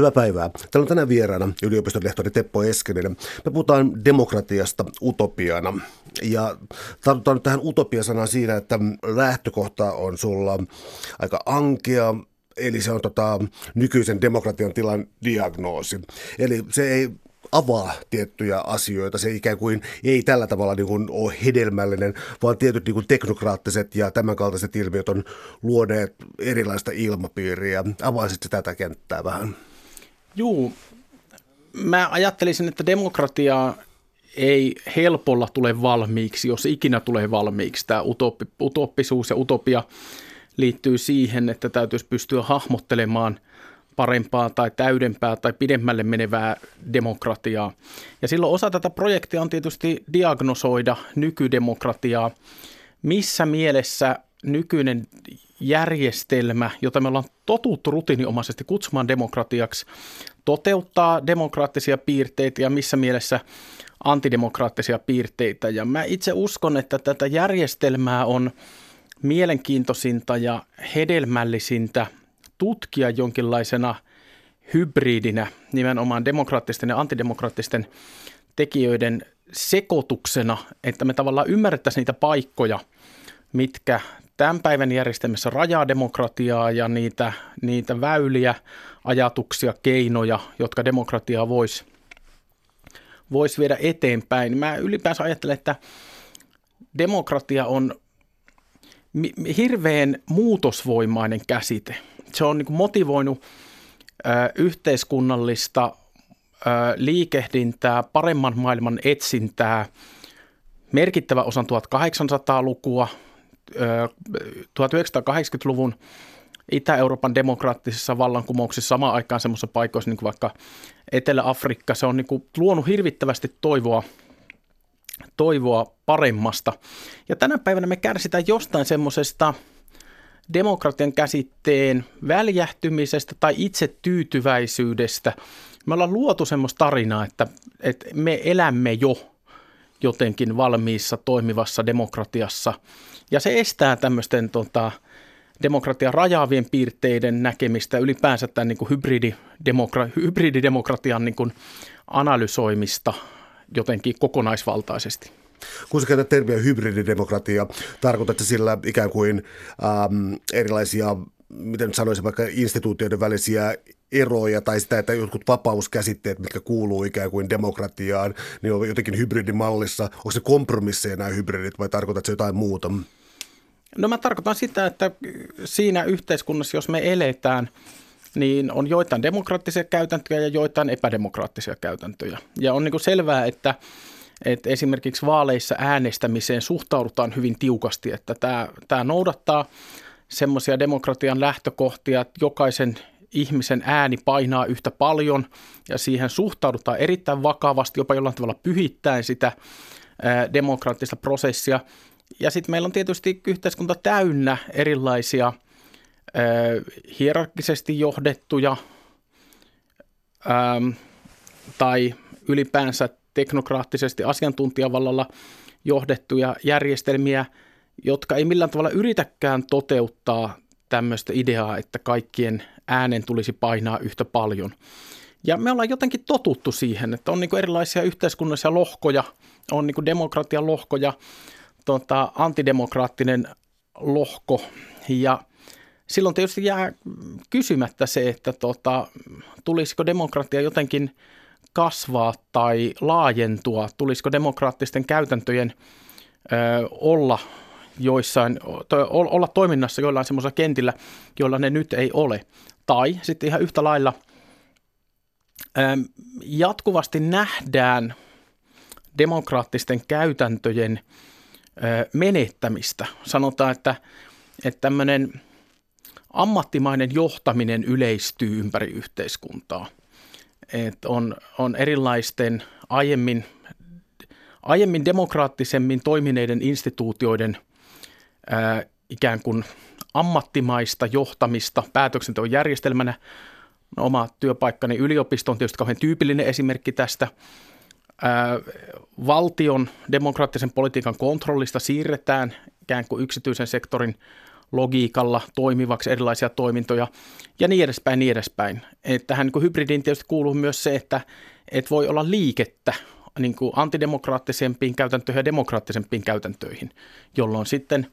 Hyvää päivää. Täällä on tänään vieraana yliopiston lehtori Teppo Eskelinen. Me puhutaan demokratiasta utopiana. Ja tartutaan nyt tähän utopia-sanaan siinä, että lähtökohta on sulla aika ankea, eli se on tota, nykyisen demokratian tilan diagnoosi. Eli se ei avaa tiettyjä asioita. Se ikään kuin ei tällä tavalla niin kuin ole hedelmällinen, vaan tietyt niin kuin teknokraattiset ja tämänkaltaiset ilmiöt on luoneet erilaista ilmapiiriä. Avaisit tätä kenttää vähän? Juu, mä ajattelisin, että demokratia ei helpolla tule valmiiksi, jos ikinä tulee valmiiksi. Tämä utoppi, utoppisuus ja utopia liittyy siihen, että täytyisi pystyä hahmottelemaan parempaa tai täydempää tai pidemmälle menevää demokratiaa. Ja silloin osa tätä projektia on tietysti diagnosoida nykydemokratiaa, missä mielessä nykyinen järjestelmä, jota me ollaan totuttu rutiininomaisesti kutsumaan demokratiaksi, toteuttaa demokraattisia piirteitä ja missä mielessä antidemokraattisia piirteitä. Ja mä itse uskon, että tätä järjestelmää on mielenkiintoisinta ja hedelmällisintä tutkia jonkinlaisena hybridinä nimenomaan demokraattisten ja antidemokraattisten tekijöiden sekoituksena, että me tavallaan ymmärrettäisiin niitä paikkoja, mitkä tämän päivän järjestelmässä rajaa demokratiaa ja niitä, niitä väyliä, ajatuksia, keinoja, jotka demokratiaa voisi vois viedä eteenpäin. Mä ylipäänsä ajattelen, että demokratia on hirveän muutosvoimainen käsite. Se on niin motivoinut ö, yhteiskunnallista ö, liikehdintää, paremman maailman etsintää, merkittävä osan 1800-lukua, 1980-luvun Itä-Euroopan demokraattisissa vallankumouksissa samaan aikaan semmoisissa paikoissa niin kuin vaikka Etelä-Afrikka, se on niin kuin luonut hirvittävästi toivoa, toivoa paremmasta. Ja tänä päivänä me kärsitään jostain semmoisesta demokratian käsitteen väljähtymisestä tai itse tyytyväisyydestä. Me ollaan luotu semmoista tarinaa, että, että me elämme jo jotenkin valmiissa toimivassa demokratiassa – ja se estää tämmöisten tota, demokratian rajaavien piirteiden näkemistä, ylipäänsä tämän niin kuin hybrididemokra- hybrididemokratian niin kuin analysoimista jotenkin kokonaisvaltaisesti. Kun sä käytät termiä hybrididemokratia, tarkoitatko sillä ikään kuin ähm, erilaisia miten sanoisin, vaikka instituutioiden välisiä eroja tai sitä, että jotkut vapauskäsitteet, mitkä kuuluu ikään kuin demokratiaan, niin on jotenkin hybridimallissa. Onko se kompromisseja nämä hybridit vai tarkoitatko se jotain muuta? No mä tarkoitan sitä, että siinä yhteiskunnassa, jos me eletään, niin on joitain demokraattisia käytäntöjä ja joitain epädemokraattisia käytäntöjä. Ja on niin selvää, että, että esimerkiksi vaaleissa äänestämiseen suhtaudutaan hyvin tiukasti, että tämä, tämä noudattaa semmoisia demokratian lähtökohtia, että jokaisen ihmisen ääni painaa yhtä paljon ja siihen suhtaudutaan erittäin vakavasti, jopa jollain tavalla pyhittäen sitä demokraattista prosessia – ja sitten meillä on tietysti yhteiskunta täynnä erilaisia hierarkisesti johdettuja tai ylipäänsä teknokraattisesti asiantuntijavallalla johdettuja järjestelmiä, jotka ei millään tavalla yritäkään toteuttaa tämmöistä ideaa, että kaikkien äänen tulisi painaa yhtä paljon. Ja me ollaan jotenkin totuttu siihen, että on niin erilaisia yhteiskunnallisia lohkoja, on niin demokratian lohkoja, tota, antidemokraattinen lohko ja silloin tietysti jää kysymättä se, että tota, tulisiko demokratia jotenkin kasvaa tai laajentua, tulisiko demokraattisten käytäntöjen ö, olla joissain, to, olla toiminnassa joillain semmoisilla kentillä, joilla ne nyt ei ole. Tai sitten ihan yhtä lailla jatkuvasti nähdään demokraattisten käytäntöjen – menettämistä. Sanotaan, että, että tämmöinen ammattimainen johtaminen yleistyy ympäri yhteiskuntaa. Et on, on erilaisten aiemmin, aiemmin demokraattisemmin toimineiden instituutioiden ää, ikään kuin ammattimaista johtamista päätöksenteon järjestelmänä. No, oma työpaikkani yliopisto on tietysti kauhean tyypillinen esimerkki tästä – valtion demokraattisen politiikan kontrollista siirretään ikään kuin yksityisen sektorin logiikalla toimivaksi erilaisia toimintoja ja niin edespäin, niin edespäin. Tähän niin hybridiin tietysti kuuluu myös se, että, että voi olla liikettä niin kuin antidemokraattisempiin käytäntöihin ja demokraattisempiin käytäntöihin, jolloin sitten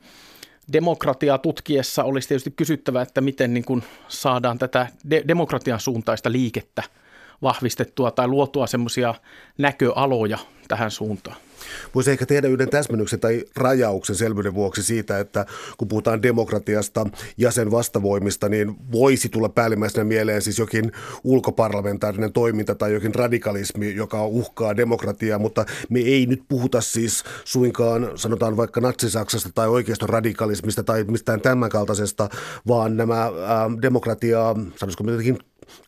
demokratiaa tutkiessa olisi tietysti kysyttävä, että miten niin kuin saadaan tätä de- demokratian suuntaista liikettä vahvistettua tai luotua semmoisia näköaloja tähän suuntaan. Voisi ehkä tehdä yhden täsmennyksen tai rajauksen selvyyden vuoksi siitä, että kun puhutaan demokratiasta ja sen vastavoimista, niin voisi tulla päällimmäisenä mieleen siis jokin ulkoparlamentaarinen toiminta tai jokin radikalismi, joka uhkaa demokratiaa, mutta me ei nyt puhuta siis suinkaan, sanotaan vaikka natsisaksasta tai oikeiston radikalismista tai mistään tämän kaltaisesta, vaan nämä demokratiaa, sanoisiko jotenkin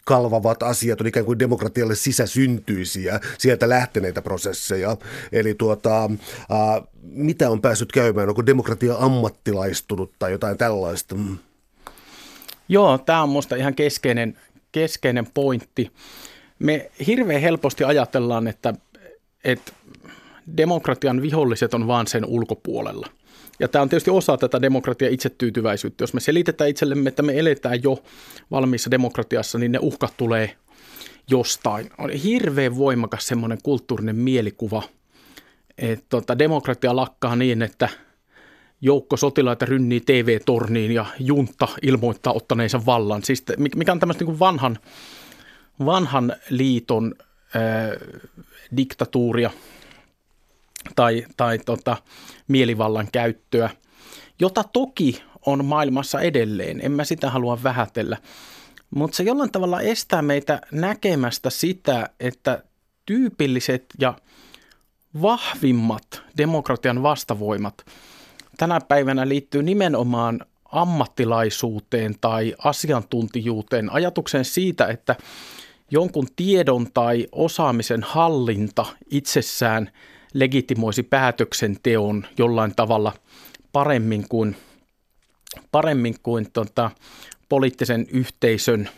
kalvavat asiat on ikään kuin demokratialle sisäsyntyisiä, sieltä lähteneitä prosesseja. Eli tuota, ää, mitä on päässyt käymään? Onko demokratia ammattilaistunut tai jotain tällaista? Mm. Joo, tämä on minusta ihan keskeinen, keskeinen pointti. Me hirveän helposti ajatellaan, että, että demokratian viholliset on vaan sen ulkopuolella – ja tämä on tietysti osa tätä demokratia itsetyytyväisyyttä. Jos me selitetään itsellemme, että me eletään jo valmiissa demokratiassa, niin ne uhkat tulee jostain. On hirveän voimakas semmoinen kulttuurinen mielikuva, että tota, demokratia lakkaa niin, että joukko sotilaita rynnii TV-torniin ja junta ilmoittaa ottaneensa vallan. Siis mikä on tämmöistä niin vanhan, vanhan liiton ää, diktatuuria – tai, tai tota, mielivallan käyttöä, jota toki on maailmassa edelleen. En mä sitä halua vähätellä. Mutta se jollain tavalla estää meitä näkemästä sitä, että tyypilliset ja vahvimmat demokratian vastavoimat tänä päivänä liittyy nimenomaan ammattilaisuuteen tai asiantuntijuuteen, ajatukseen siitä, että jonkun tiedon tai osaamisen hallinta itsessään – legitimoisi päätöksenteon jollain tavalla paremmin kuin, paremmin kuin tota, poliittisen yhteisön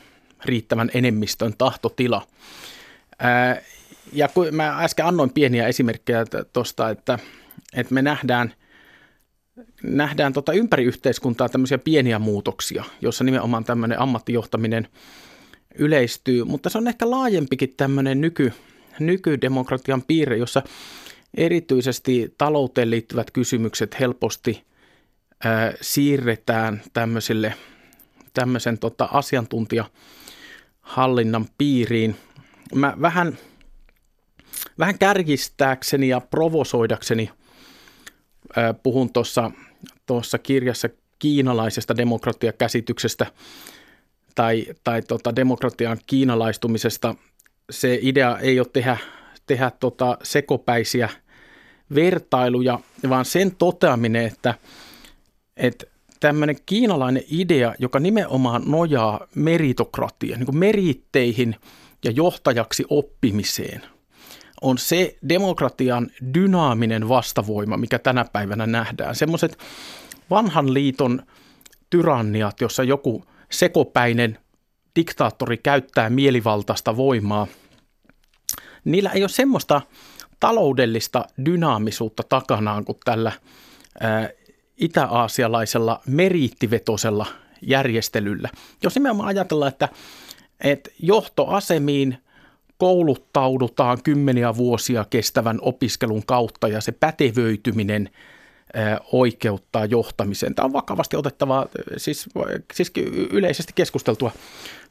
riittävän enemmistön tahtotila. Ää, ja kun mä äsken annoin pieniä esimerkkejä tuosta, että, että me nähdään, nähdään tota ympäri yhteiskuntaa tämmöisiä pieniä muutoksia, jossa nimenomaan tämmöinen ammattijohtaminen yleistyy, mutta se on ehkä laajempikin tämmöinen nyky, nykydemokratian piirre, jossa erityisesti talouteen liittyvät kysymykset helposti ää, siirretään tämmöiselle, tämmöisen tota, asiantuntijahallinnan piiriin. Mä vähän, vähän kärjistääkseni ja provosoidakseni ää, puhun tuossa tuossa kirjassa kiinalaisesta demokratiakäsityksestä tai, tai tota demokratian kiinalaistumisesta. Se idea ei ole tehdä tehdä tota sekopäisiä vertailuja, vaan sen toteaminen, että, että tämmöinen kiinalainen idea, joka nimenomaan nojaa meritokratiaan, niin meritteihin ja johtajaksi oppimiseen, on se demokratian dynaaminen vastavoima, mikä tänä päivänä nähdään. Semmoiset vanhan liiton tyranniat, jossa joku sekopäinen diktaattori käyttää mielivaltaista voimaa – niillä ei ole semmoista taloudellista dynaamisuutta takanaan kuin tällä itä-aasialaisella meriittivetosella järjestelyllä. Jos nimenomaan ajatellaan, että, että johtoasemiin kouluttaudutaan kymmeniä vuosia kestävän opiskelun kautta ja se pätevöityminen oikeuttaa johtamiseen. Tämä on vakavasti otettava, siis, siis yleisesti keskusteltua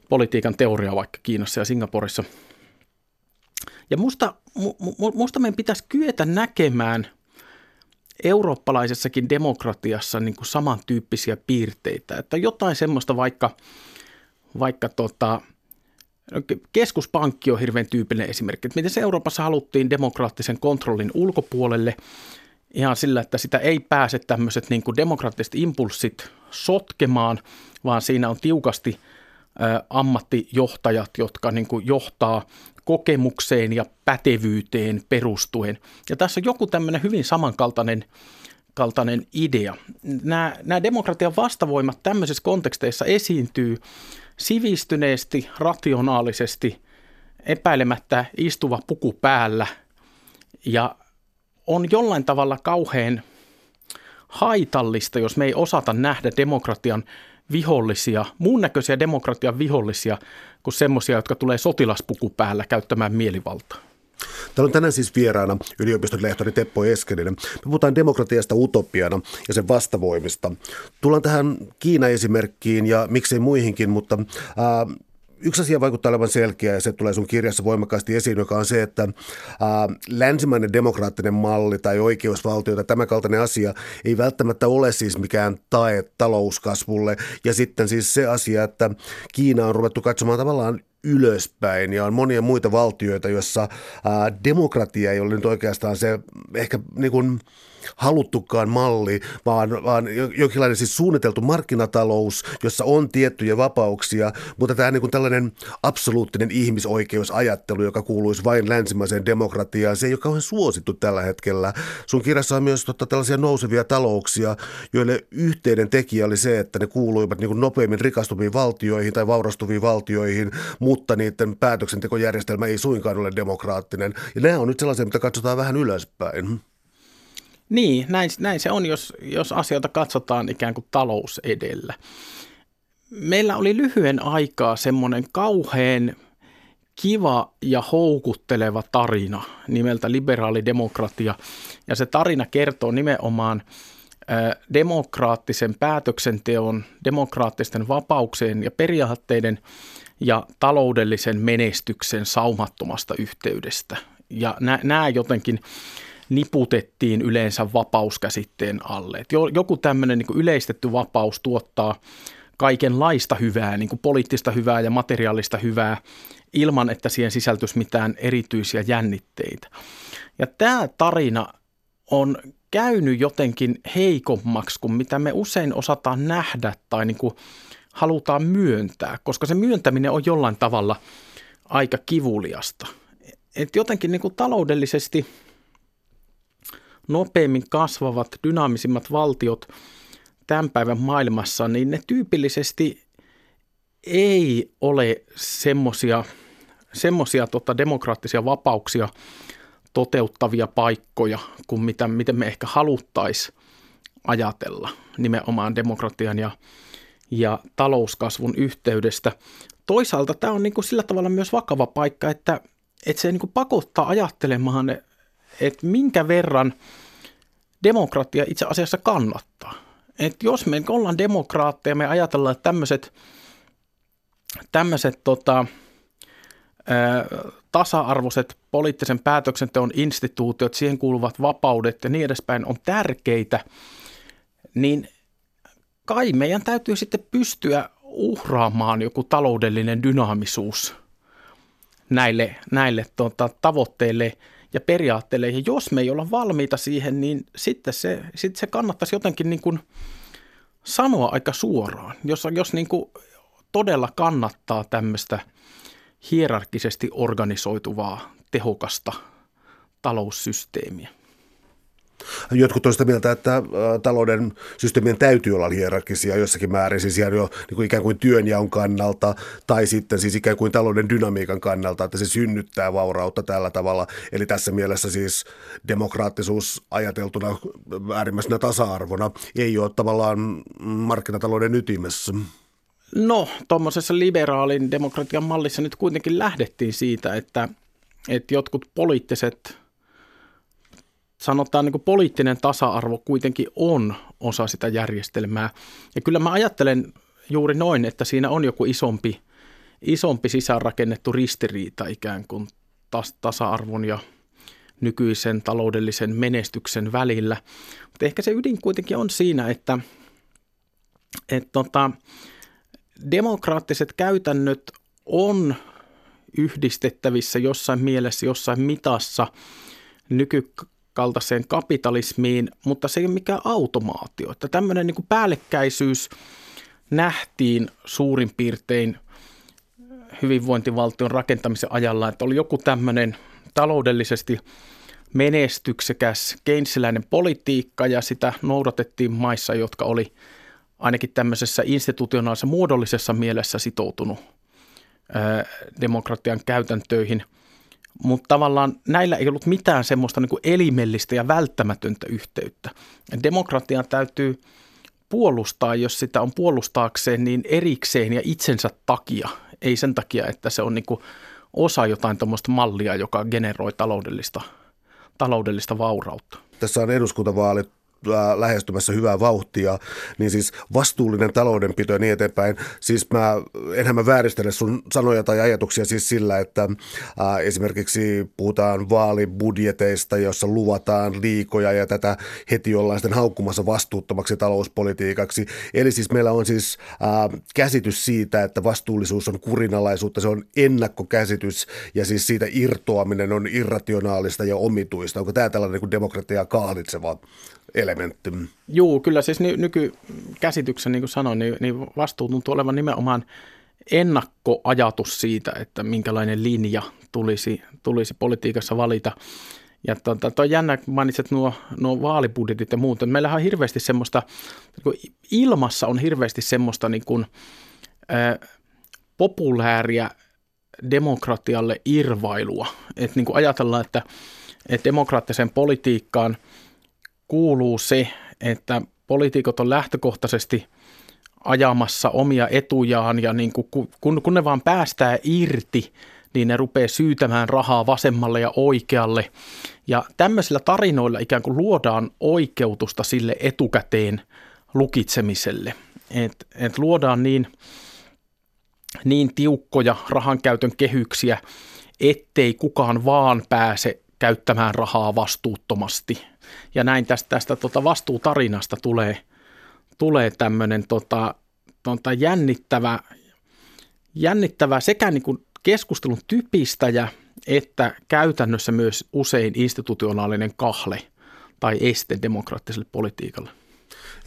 politiikan teoriaa vaikka Kiinassa ja Singaporessa – ja musta, mu, musta meidän pitäisi kyetä näkemään eurooppalaisessakin demokratiassa niin kuin samantyyppisiä piirteitä. Että jotain semmoista vaikka, vaikka tota, keskuspankki on hirveän tyypillinen esimerkki. Että miten se Euroopassa haluttiin demokraattisen kontrollin ulkopuolelle ihan sillä, että sitä ei pääse tämmöiset niin kuin demokraattiset impulssit sotkemaan, vaan siinä on tiukasti – ammattijohtajat, jotka niin kuin johtaa kokemukseen ja pätevyyteen perustuen. Ja tässä on joku tämmöinen hyvin samankaltainen kaltainen idea. Nämä, nämä demokratian vastavoimat tämmöisissä konteksteissa esiintyy sivistyneesti, rationaalisesti, epäilemättä istuva puku päällä ja on jollain tavalla kauhean haitallista, jos me ei osata nähdä demokratian vihollisia, muun näköisiä demokratian vihollisia kuin semmoisia, jotka tulee sotilaspuku päällä käyttämään mielivaltaa. Täällä on tänään siis vieraana yliopiston lehtori Teppo Eskelinen. Me puhutaan demokratiasta utopiana ja sen vastavoimista. Tullaan tähän Kiina-esimerkkiin ja miksei muihinkin, mutta ää, Yksi asia vaikuttaa olevan selkeä ja se tulee sun kirjassa voimakkaasti esiin, joka on se, että ää, länsimainen demokraattinen malli tai oikeusvaltio tai tämä kaltainen asia ei välttämättä ole siis mikään tae talouskasvulle. Ja sitten siis se asia, että Kiina on ruvettu katsomaan tavallaan ylöspäin ja on monia muita valtioita, joissa ää, demokratia ei ole nyt oikeastaan se ehkä niin kuin, haluttukaan malli, vaan, vaan jonkinlainen siis suunniteltu markkinatalous, jossa on tiettyjä vapauksia, mutta tämä niin kuin tällainen absoluuttinen ihmisoikeusajattelu, joka kuuluisi vain länsimaiseen demokratiaan, se ei ole kauhean suosittu tällä hetkellä. Sun kirjassa on myös totta, tällaisia nousevia talouksia, joille yhteinen tekijä oli se, että ne kuuluivat niin kuin nopeammin rikastuviin valtioihin tai vaurastuviin valtioihin, mutta niiden päätöksentekojärjestelmä ei suinkaan ole demokraattinen. Ja nämä on nyt sellaisia, mitä katsotaan vähän ylöspäin. Niin, näin, näin se on, jos, jos asioita katsotaan ikään kuin talous edellä. Meillä oli lyhyen aikaa semmoinen kauhean kiva ja houkutteleva tarina nimeltä liberaalidemokratia. Ja se tarina kertoo nimenomaan demokraattisen päätöksenteon, demokraattisten vapauksien ja periaatteiden ja taloudellisen menestyksen saumattomasta yhteydestä. Ja nämä jotenkin niputettiin yleensä vapauskäsitteen alle. Et joku tämmöinen niin yleistetty vapaus tuottaa kaikenlaista hyvää, niin kuin poliittista hyvää ja materiaalista hyvää, ilman että siihen sisältyisi mitään erityisiä jännitteitä. Ja tämä tarina on käynyt jotenkin heikommaksi kuin mitä me usein osataan nähdä tai niin kuin halutaan myöntää, koska se myöntäminen on jollain tavalla aika kivuliasta. Et jotenkin niin kuin taloudellisesti – nopeimmin kasvavat, dynaamisimmat valtiot tämän päivän maailmassa, niin ne tyypillisesti ei ole semmoisia semmosia, tota, demokraattisia vapauksia toteuttavia paikkoja kuin mitä, miten me ehkä haluttaisiin ajatella nimenomaan demokratian ja, ja talouskasvun yhteydestä. Toisaalta tämä on niin kuin sillä tavalla myös vakava paikka, että, että se niin kuin pakottaa ajattelemaan että minkä verran demokratia itse asiassa kannattaa. Että jos me ollaan demokraatteja, me ajatellaan, että tämmöiset, tämmöiset tota, tasa-arvoiset poliittisen päätöksenteon instituutiot, siihen kuuluvat vapaudet ja niin edespäin on tärkeitä, niin kai meidän täytyy sitten pystyä uhraamaan joku taloudellinen dynaamisuus näille, näille tota, tavoitteille – ja periaatteille. Ja jos me ei olla valmiita siihen, niin sitten se, sitten se kannattaisi jotenkin niin kuin sanoa aika suoraan. Jos, jos niin kuin todella kannattaa tämmöistä hierarkisesti organisoituvaa, tehokasta taloussysteemiä. Jotkut ovat sitä mieltä, että äh, talouden systeemien täytyy olla hierarkisia jossakin määrin, siis jo niin kuin ikään kuin työnjaon kannalta tai sitten siis ikään kuin talouden dynamiikan kannalta, että se synnyttää vaurautta tällä tavalla. Eli tässä mielessä siis demokraattisuus ajateltuna äärimmäisenä tasa-arvona ei ole tavallaan markkinatalouden ytimessä. No, tuommoisessa liberaalin demokratian mallissa nyt kuitenkin lähdettiin siitä, että, että jotkut poliittiset sanotaan niin kuin poliittinen tasa-arvo kuitenkin on osa sitä järjestelmää. Ja kyllä mä ajattelen juuri noin, että siinä on joku isompi, isompi sisäänrakennettu ristiriita ikään kuin tas- tasa-arvon ja nykyisen taloudellisen menestyksen välillä. Mutta ehkä se ydin kuitenkin on siinä, että, että tota, demokraattiset käytännöt on yhdistettävissä jossain mielessä, jossain mitassa nyky, kaltaiseen kapitalismiin, mutta se ei ole mikään automaatio. Että tämmöinen niin päällekkäisyys nähtiin suurin piirtein hyvinvointivaltion rakentamisen ajalla, että oli joku tämmöinen taloudellisesti menestyksekäs keinsiläinen politiikka ja sitä noudatettiin maissa, jotka oli ainakin tämmöisessä institutionaalisessa muodollisessa mielessä sitoutunut demokratian käytäntöihin – mutta tavallaan näillä ei ollut mitään semmoista niin elimellistä ja välttämätöntä yhteyttä. Demokratian täytyy puolustaa, jos sitä on puolustaakseen, niin erikseen ja itsensä takia. Ei sen takia, että se on niin osa jotain tuommoista mallia, joka generoi taloudellista, taloudellista vaurautta. Tässä on eduskuntavaalit lähestymässä hyvää vauhtia, niin siis vastuullinen taloudenpito ja niin eteenpäin. Siis mä, enhän mä vääristele sun sanoja tai ajatuksia siis sillä, että ää, esimerkiksi puhutaan vaalibudjeteista, jossa luvataan liikoja ja tätä heti ollaan sitten haukkumassa vastuuttomaksi talouspolitiikaksi. Eli siis meillä on siis ää, käsitys siitä, että vastuullisuus on kurinalaisuutta, se on ennakkokäsitys ja siis siitä irtoaminen on irrationaalista ja omituista. Onko tämä tällainen niin demokratiaa kahlitseva elementti. Joo, kyllä siis ny- nykykäsityksen, niin kuin sanoin, niin, niin vastuu tuntuu olevan nimenomaan ennakkoajatus siitä, että minkälainen linja tulisi, tulisi politiikassa valita. Ja tuota, tuo jännä, kun mainitset nuo, nuo vaalibudjetit ja muut. Meillähän on hirveästi semmoista, niin ilmassa on hirveästi semmoista niin kuin, ää, populääriä demokratialle irvailua. Että niin kuin ajatellaan, että, että demokraattiseen politiikkaan – kuuluu se, että poliitikot on lähtökohtaisesti ajamassa omia etujaan ja niin kuin, kun, kun ne vaan päästää irti, niin ne rupeaa syytämään rahaa vasemmalle ja oikealle. Ja tämmöisillä tarinoilla ikään kuin luodaan oikeutusta sille etukäteen lukitsemiselle. Et, et luodaan niin, niin tiukkoja rahankäytön kehyksiä, ettei kukaan vaan pääse käyttämään rahaa vastuuttomasti. Ja näin tästä, tästä tota vastuutarinasta tulee, tulee tämmöinen tota, tota jännittävä, jännittävä sekä niin kuin keskustelun typistäjä että käytännössä myös usein institutionaalinen kahle tai este demokraattiselle politiikalle.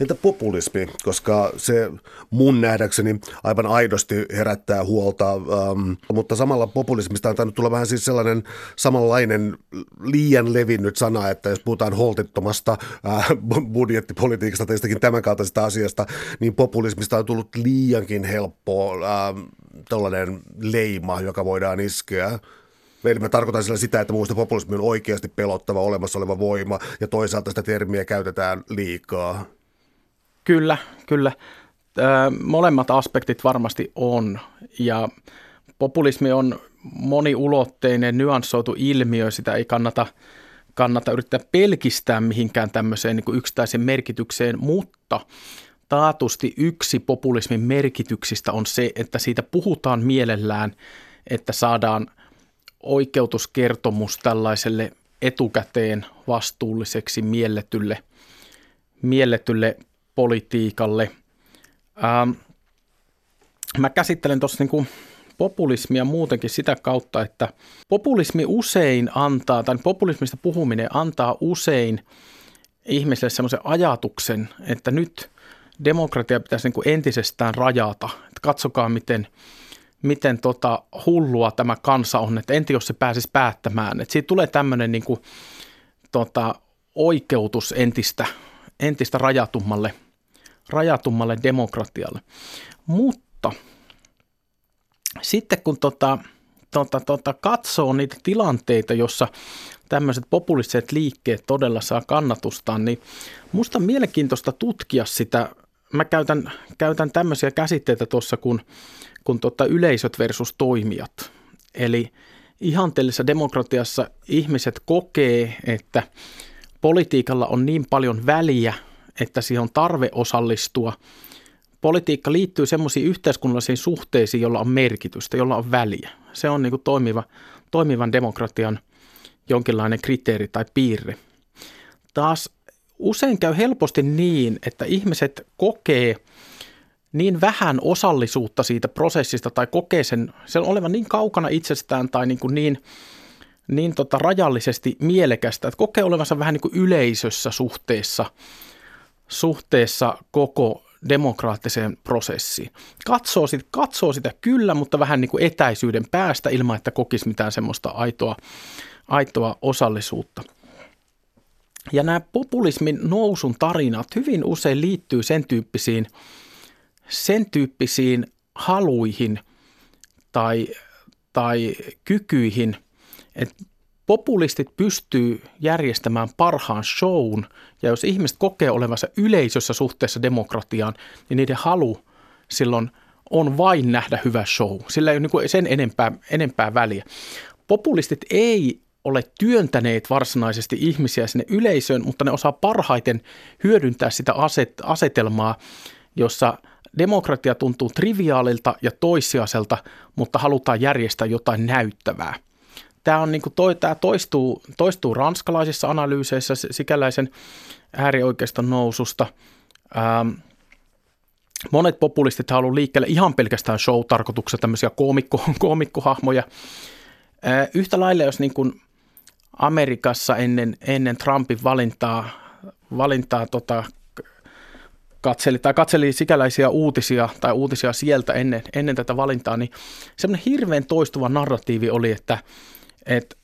Entä populismi, koska se mun nähdäkseni aivan aidosti herättää huolta, ähm, mutta samalla populismista on tainnut tulla vähän siis sellainen samanlainen liian levinnyt sana, että jos puhutaan holtittomasta äh, budjettipolitiikasta tai jostakin tämän kaltaisesta asiasta, niin populismista on tullut liiankin helppo äh, tällainen leima, joka voidaan iskeä. Eli mä tarkoitan sillä sitä, että minusta populismi on oikeasti pelottava olemassa oleva voima ja toisaalta sitä termiä käytetään liikaa. Kyllä, kyllä. Molemmat aspektit varmasti on ja populismi on moniulotteinen, nyanssoitu ilmiö, sitä ei kannata, kannata yrittää pelkistää mihinkään tämmöiseen niin yksittäiseen merkitykseen, mutta taatusti yksi populismin merkityksistä on se, että siitä puhutaan mielellään, että saadaan oikeutuskertomus tällaiselle etukäteen vastuulliseksi mielletylle, mielletylle politiikalle. Ähm, mä käsittelen tuossa niin populismia muutenkin sitä kautta, että populismi usein antaa, tai populismista puhuminen antaa usein ihmiselle semmoisen ajatuksen, että nyt demokratia pitäisi niin kuin entisestään rajata. Että katsokaa, miten, miten tota hullua tämä kansa on, että enti jos se pääsisi päättämään. Että siitä tulee tämmöinen niin kuin, tota, oikeutus entistä, entistä rajatummalle rajatummalle demokratialle. Mutta sitten kun tota, tota, tota, katsoo niitä tilanteita, jossa tämmöiset populistiset liikkeet todella saa kannatustaan, niin musta on mielenkiintoista tutkia sitä. Mä käytän, käytän tämmöisiä käsitteitä tuossa kuin, kun tota yleisöt versus toimijat. Eli ihanteellisessa demokratiassa ihmiset kokee, että politiikalla on niin paljon väliä että siihen on tarve osallistua. Politiikka liittyy semmoisiin yhteiskunnallisiin suhteisiin, jolla on merkitystä, jolla on väliä. Se on niin kuin toimiva, toimivan demokratian jonkinlainen kriteeri tai piirre. Taas usein käy helposti niin, että ihmiset kokee niin vähän osallisuutta siitä prosessista tai kokee sen, sen olevan niin kaukana itsestään tai niin, kuin niin, niin tota rajallisesti mielekästä, että kokee olevansa vähän niin kuin yleisössä suhteessa – suhteessa koko demokraattiseen prosessiin. Katsoo, sit, katsoo sitä kyllä, mutta vähän niin kuin etäisyyden päästä ilman, että kokisi mitään semmoista aitoa, aitoa osallisuutta. Ja nämä populismin nousun tarinat hyvin usein liittyy sen tyyppisiin, sen tyyppisiin haluihin tai, tai kykyihin, että populistit pystyy järjestämään parhaan shown, ja jos ihmiset kokee olevansa yleisössä suhteessa demokratiaan, niin niiden halu silloin on vain nähdä hyvä show. Sillä ei ole niin sen enempää, enempää väliä. Populistit ei ole työntäneet varsinaisesti ihmisiä sinne yleisöön, mutta ne osaa parhaiten hyödyntää sitä aset, asetelmaa, jossa demokratia tuntuu triviaalilta ja toissijaiselta, mutta halutaan järjestää jotain näyttävää. Tämä, on niin kuin toi, tämä toistuu, toistuu ranskalaisissa analyyseissä sikäläisen äärioikeiston noususta. Ähm, monet populistit haluavat liikkeelle ihan pelkästään show-tarkoituksessa tämmöisiä koomikko, koomikkohahmoja. Äh, yhtä lailla, jos niin kuin Amerikassa ennen, ennen Trumpin valintaa, valintaa tota, katseli, tai katseli sikäläisiä uutisia tai uutisia sieltä ennen, ennen tätä valintaa, niin semmoinen hirveän toistuva narratiivi oli, että, että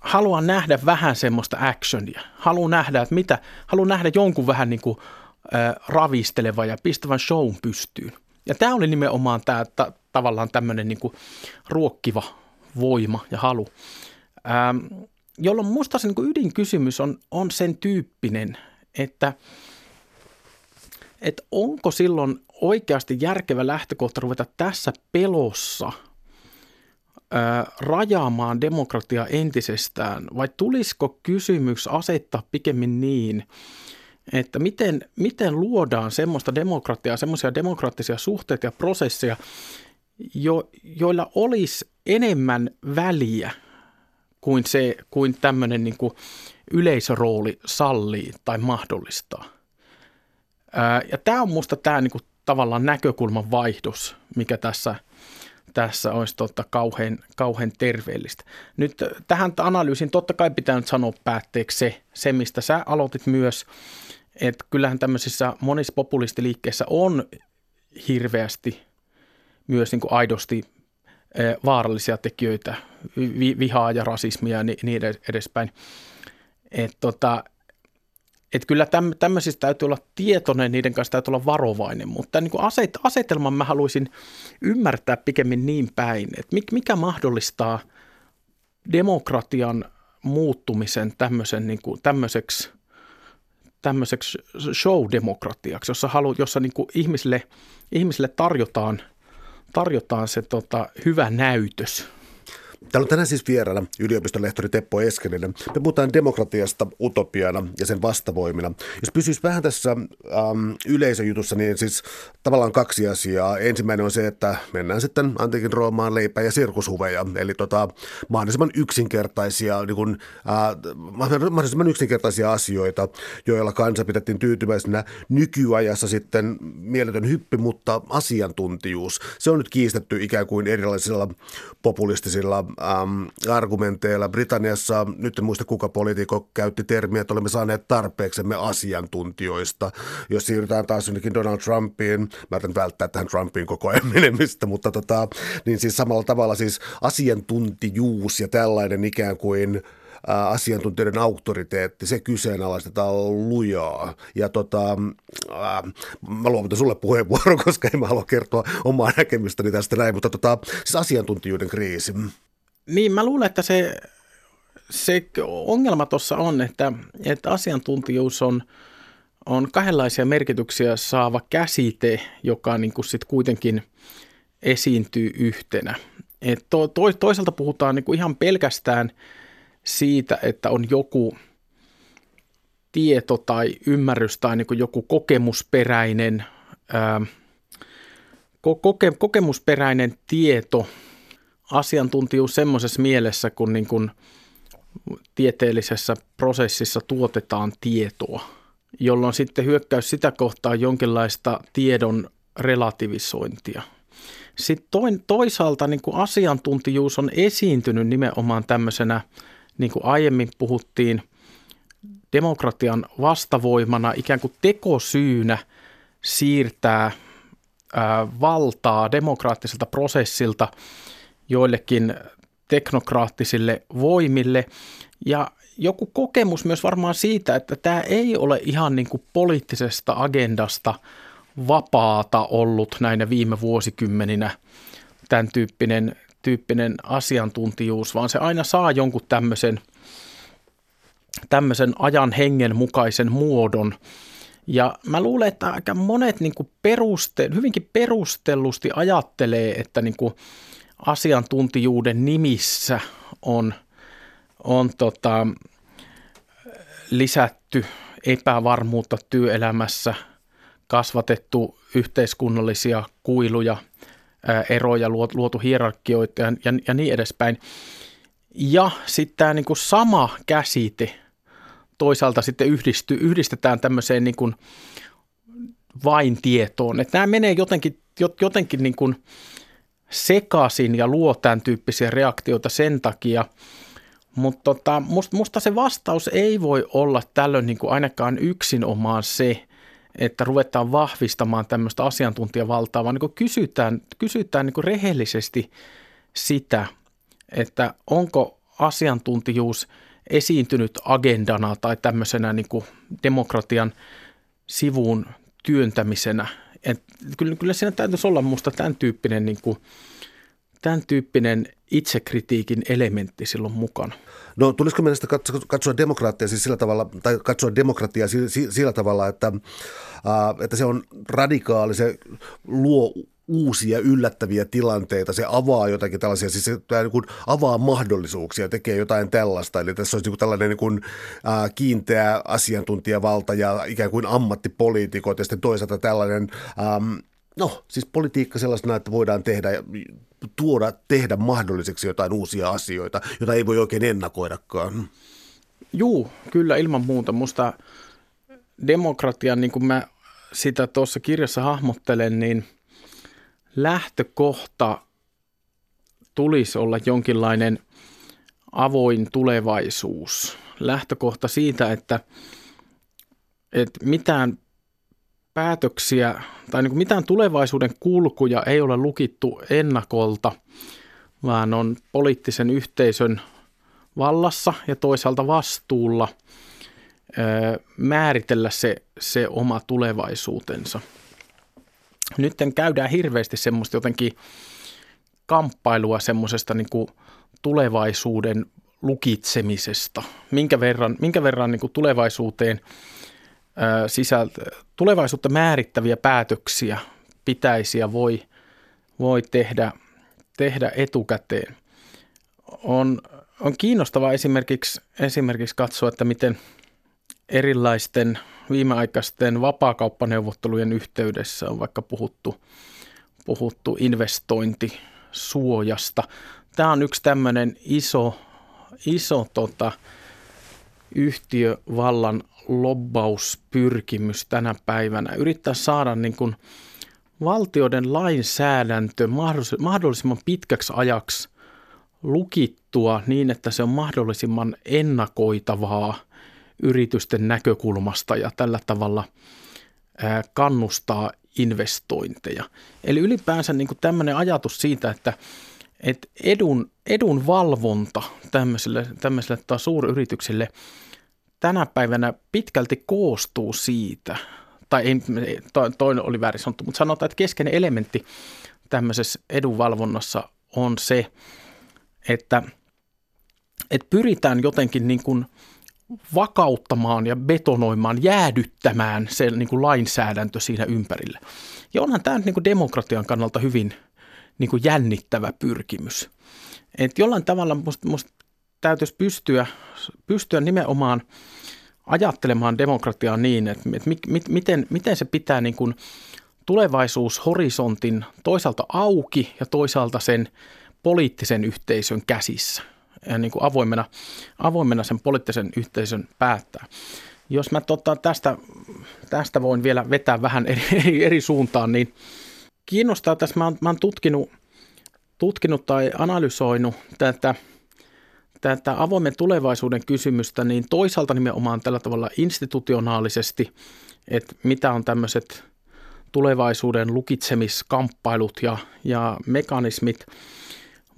haluan nähdä vähän semmoista actionia. Haluan nähdä, että mitä, haluan nähdä jonkun vähän niin kuin, äh, ravisteleva ja pistävän shown pystyyn. Ja tämä oli nimenomaan tämä ta, tavallaan tämmöinen niin kuin ruokkiva voima ja halu. Ähm, jolloin minusta se niin ydinkysymys on, on sen tyyppinen, että, että onko silloin oikeasti järkevä lähtökohta ruveta tässä pelossa rajaamaan demokratiaa entisestään, vai tulisiko kysymys asettaa pikemmin niin, että miten, miten luodaan semmoista demokratiaa, semmoisia demokraattisia suhteita ja prosesseja, jo, joilla olisi enemmän väliä – kuin, se, kuin tämmöinen niin kuin yleisörooli sallii tai mahdollistaa. Ja tämä on minusta tämä niin kuin tavallaan näkökulman vaihdos, mikä tässä, tässä olisi totta kauhean, kauhean terveellistä. Nyt tähän analyysin totta kai pitää nyt sanoa päätteeksi se, se mistä sä aloitit myös, että kyllähän tämmöisissä monissa populistiliikkeissä on hirveästi myös niin kuin aidosti vaarallisia tekijöitä, vihaa ja rasismia ja niin edespäin. Et tota, et kyllä täm, tämmöisistä täytyy olla tietoinen, niiden kanssa täytyy olla varovainen, mutta niin kuin aset, asetelman mä haluaisin ymmärtää pikemmin niin päin, että mikä mahdollistaa demokratian muuttumisen tämmöisen, niin kuin, tämmöiseksi, tämmöiseksi show-demokratiaksi, jossa, halu, jossa niin kuin ihmisille, ihmisille tarjotaan – tarjotaan se tota, hyvä näytös Täällä on tänään siis vieraana yliopistolehtori Teppo Eskelinen. Me puhutaan demokratiasta utopiana ja sen vastavoimina. Jos pysyisi vähän tässä äm, yleisöjutussa, niin siis tavallaan kaksi asiaa. Ensimmäinen on se, että mennään sitten antiikin Roomaan leipää ja sirkushuveja. Eli tota, mahdollisimman yksinkertaisia, niin kuin, äh, mahdollisimman yksinkertaisia asioita, joilla kansa pidettiin tyytyväisenä. Nykyajassa sitten mieletön hyppy, mutta asiantuntijuus. Se on nyt kiistetty ikään kuin erilaisilla populistisilla ähm, argumenteilla. Britanniassa, nyt en muista kuka poliitikko käytti termiä, että olemme saaneet tarpeeksemme asiantuntijoista. Jos siirrytään taas jonnekin Donald Trumpiin, mä yritän välttää tähän Trumpiin koko ajan menemistä, mutta tota, niin siis samalla tavalla siis asiantuntijuus ja tällainen ikään kuin asiantuntijoiden auktoriteetti, se kyseenalaistetaan lujaa. Ja tota, äh, mä luovutan sulle puheenvuoron, koska en mä halua kertoa omaa näkemystäni tästä näin, mutta tota, siis asiantuntijuuden kriisi. Niin, mä luulen, että se, se ongelma tuossa on, että, että asiantuntijuus on, on kahdenlaisia merkityksiä saava käsite, joka niin kuin sit kuitenkin esiintyy yhtenä. Et to, to, toisaalta puhutaan niin kuin ihan pelkästään siitä, että on joku tieto tai ymmärrys tai niin kuin joku kokemusperäinen, ää, koke, kokemusperäinen tieto – asiantuntijuus semmoisessa mielessä, kun niin kuin tieteellisessä prosessissa tuotetaan tietoa, jolloin sitten hyökkäys sitä kohtaa jonkinlaista tiedon relativisointia. Sitten toisaalta niin kuin asiantuntijuus on esiintynyt nimenomaan tämmöisenä, niin kuin aiemmin puhuttiin, demokratian vastavoimana, ikään kuin tekosyynä siirtää ää, valtaa demokraattiselta prosessilta – joillekin teknokraattisille voimille ja joku kokemus myös varmaan siitä, että tämä ei ole ihan niin kuin poliittisesta agendasta vapaata ollut näinä viime vuosikymmeninä tämän tyyppinen tyyppinen asiantuntijuus, vaan se aina saa jonkun tämmöisen, tämmöisen ajan hengen mukaisen muodon. Ja mä luulen, että aika monet niin kuin peruste, hyvinkin perustellusti ajattelee, että niin kuin asiantuntijuuden nimissä on, on tota, lisätty epävarmuutta työelämässä, kasvatettu yhteiskunnallisia kuiluja, eroja, luotu hierarkioita ja, ja, ja niin edespäin. Ja sitten tämä niin kuin sama käsite toisaalta sitten yhdisty, yhdistetään tämmöiseen niin kuin vain tietoon. Nämä menee jotenkin, jotenkin niin kuin sekaisin ja luo tämän tyyppisiä reaktioita sen takia – mutta tota, musta, musta se vastaus ei voi olla tällöin niin kuin ainakaan yksinomaan se, että ruvetaan vahvistamaan tämmöistä asiantuntijavaltaa, vaan niin kysytään, kysytään niin rehellisesti sitä, että onko asiantuntijuus esiintynyt agendana tai tämmöisenä niin demokratian sivuun työntämisenä. Et kyllä, kyllä siinä täytyisi olla minusta tämän tyyppinen niin kuin tämän tyyppinen itsekritiikin elementti silloin mukana. No tulisiko mielestä katsoa, katsoa demokraattia siis sillä tavalla, tai katsoa demokratiaa sillä, tavalla, että, että se on radikaali, se luo uusia yllättäviä tilanteita, se avaa jotakin tällaisia, siis se niin kuin avaa mahdollisuuksia, tekee jotain tällaista, eli tässä olisi niin kuin tällainen niin kuin, äh, kiinteä asiantuntijavalta ja ikään kuin ammattipoliitikot ja sitten toisaalta tällainen ähm, No, siis politiikka sellaisena, että voidaan tehdä, tuoda, tehdä mahdolliseksi jotain uusia asioita, joita ei voi oikein ennakoidakaan. Juu, kyllä ilman muuta. Musta demokratian, niin kuin mä sitä tuossa kirjassa hahmottelen, niin lähtökohta tulisi olla jonkinlainen avoin tulevaisuus. Lähtökohta siitä, että, että mitään päätöksiä tai niin kuin mitään tulevaisuuden kulkuja ei ole lukittu ennakolta, vaan on poliittisen yhteisön vallassa ja toisaalta vastuulla määritellä se, se oma tulevaisuutensa. Nyt käydään hirveästi semmoista jotenkin kamppailua semmoisesta niin kuin tulevaisuuden lukitsemisesta. Minkä verran, minkä verran niin kuin tulevaisuuteen – sisältä, tulevaisuutta määrittäviä päätöksiä pitäisi ja voi, voi tehdä, tehdä etukäteen. On, on kiinnostavaa esimerkiksi, esimerkiksi katsoa, että miten erilaisten viimeaikaisten vapaakauppaneuvottelujen yhteydessä on vaikka puhuttu, puhuttu investointisuojasta. Tämä on yksi tämmöinen iso, iso tota, yhtiövallan lobbauspyrkimys tänä päivänä. Yrittää saada niin kuin valtioiden lainsäädäntö mahdollisimman pitkäksi ajaksi lukittua niin, että se on mahdollisimman ennakoitavaa yritysten näkökulmasta ja tällä tavalla kannustaa investointeja. Eli ylipäänsä niin kuin tämmöinen ajatus siitä, että, että edun, edun valvonta tämmöisille, tämmöisille tai suuryrityksille – tänä päivänä pitkälti koostuu siitä, tai ei, toinen oli väärin sanottu, mutta sanotaan, että keskeinen elementti tämmöisessä edunvalvonnassa on se, että, että pyritään jotenkin niin kuin vakauttamaan ja betonoimaan, jäädyttämään se niin kuin lainsäädäntö siinä ympärillä. Ja onhan tämä niin kuin demokratian kannalta hyvin niin kuin jännittävä pyrkimys. Et jollain tavalla musta, musta täytyisi pystyä, pystyä nimenomaan ajattelemaan demokratiaa niin, että, että mi, mi, miten, miten se pitää niin kuin tulevaisuushorisontin toisaalta auki ja toisaalta sen poliittisen yhteisön käsissä niin kuin avoimena, avoimena sen poliittisen yhteisön päättää. Jos mä tota, tästä, tästä voin vielä vetää vähän eri, eri, eri suuntaan, niin kiinnostaa tässä, mä oon, mä oon tutkinut, tutkinut tai analysoinut tätä – tätä avoimen tulevaisuuden kysymystä, niin toisaalta nimenomaan tällä tavalla institutionaalisesti, että mitä on tämmöiset tulevaisuuden lukitsemiskamppailut ja, ja mekanismit,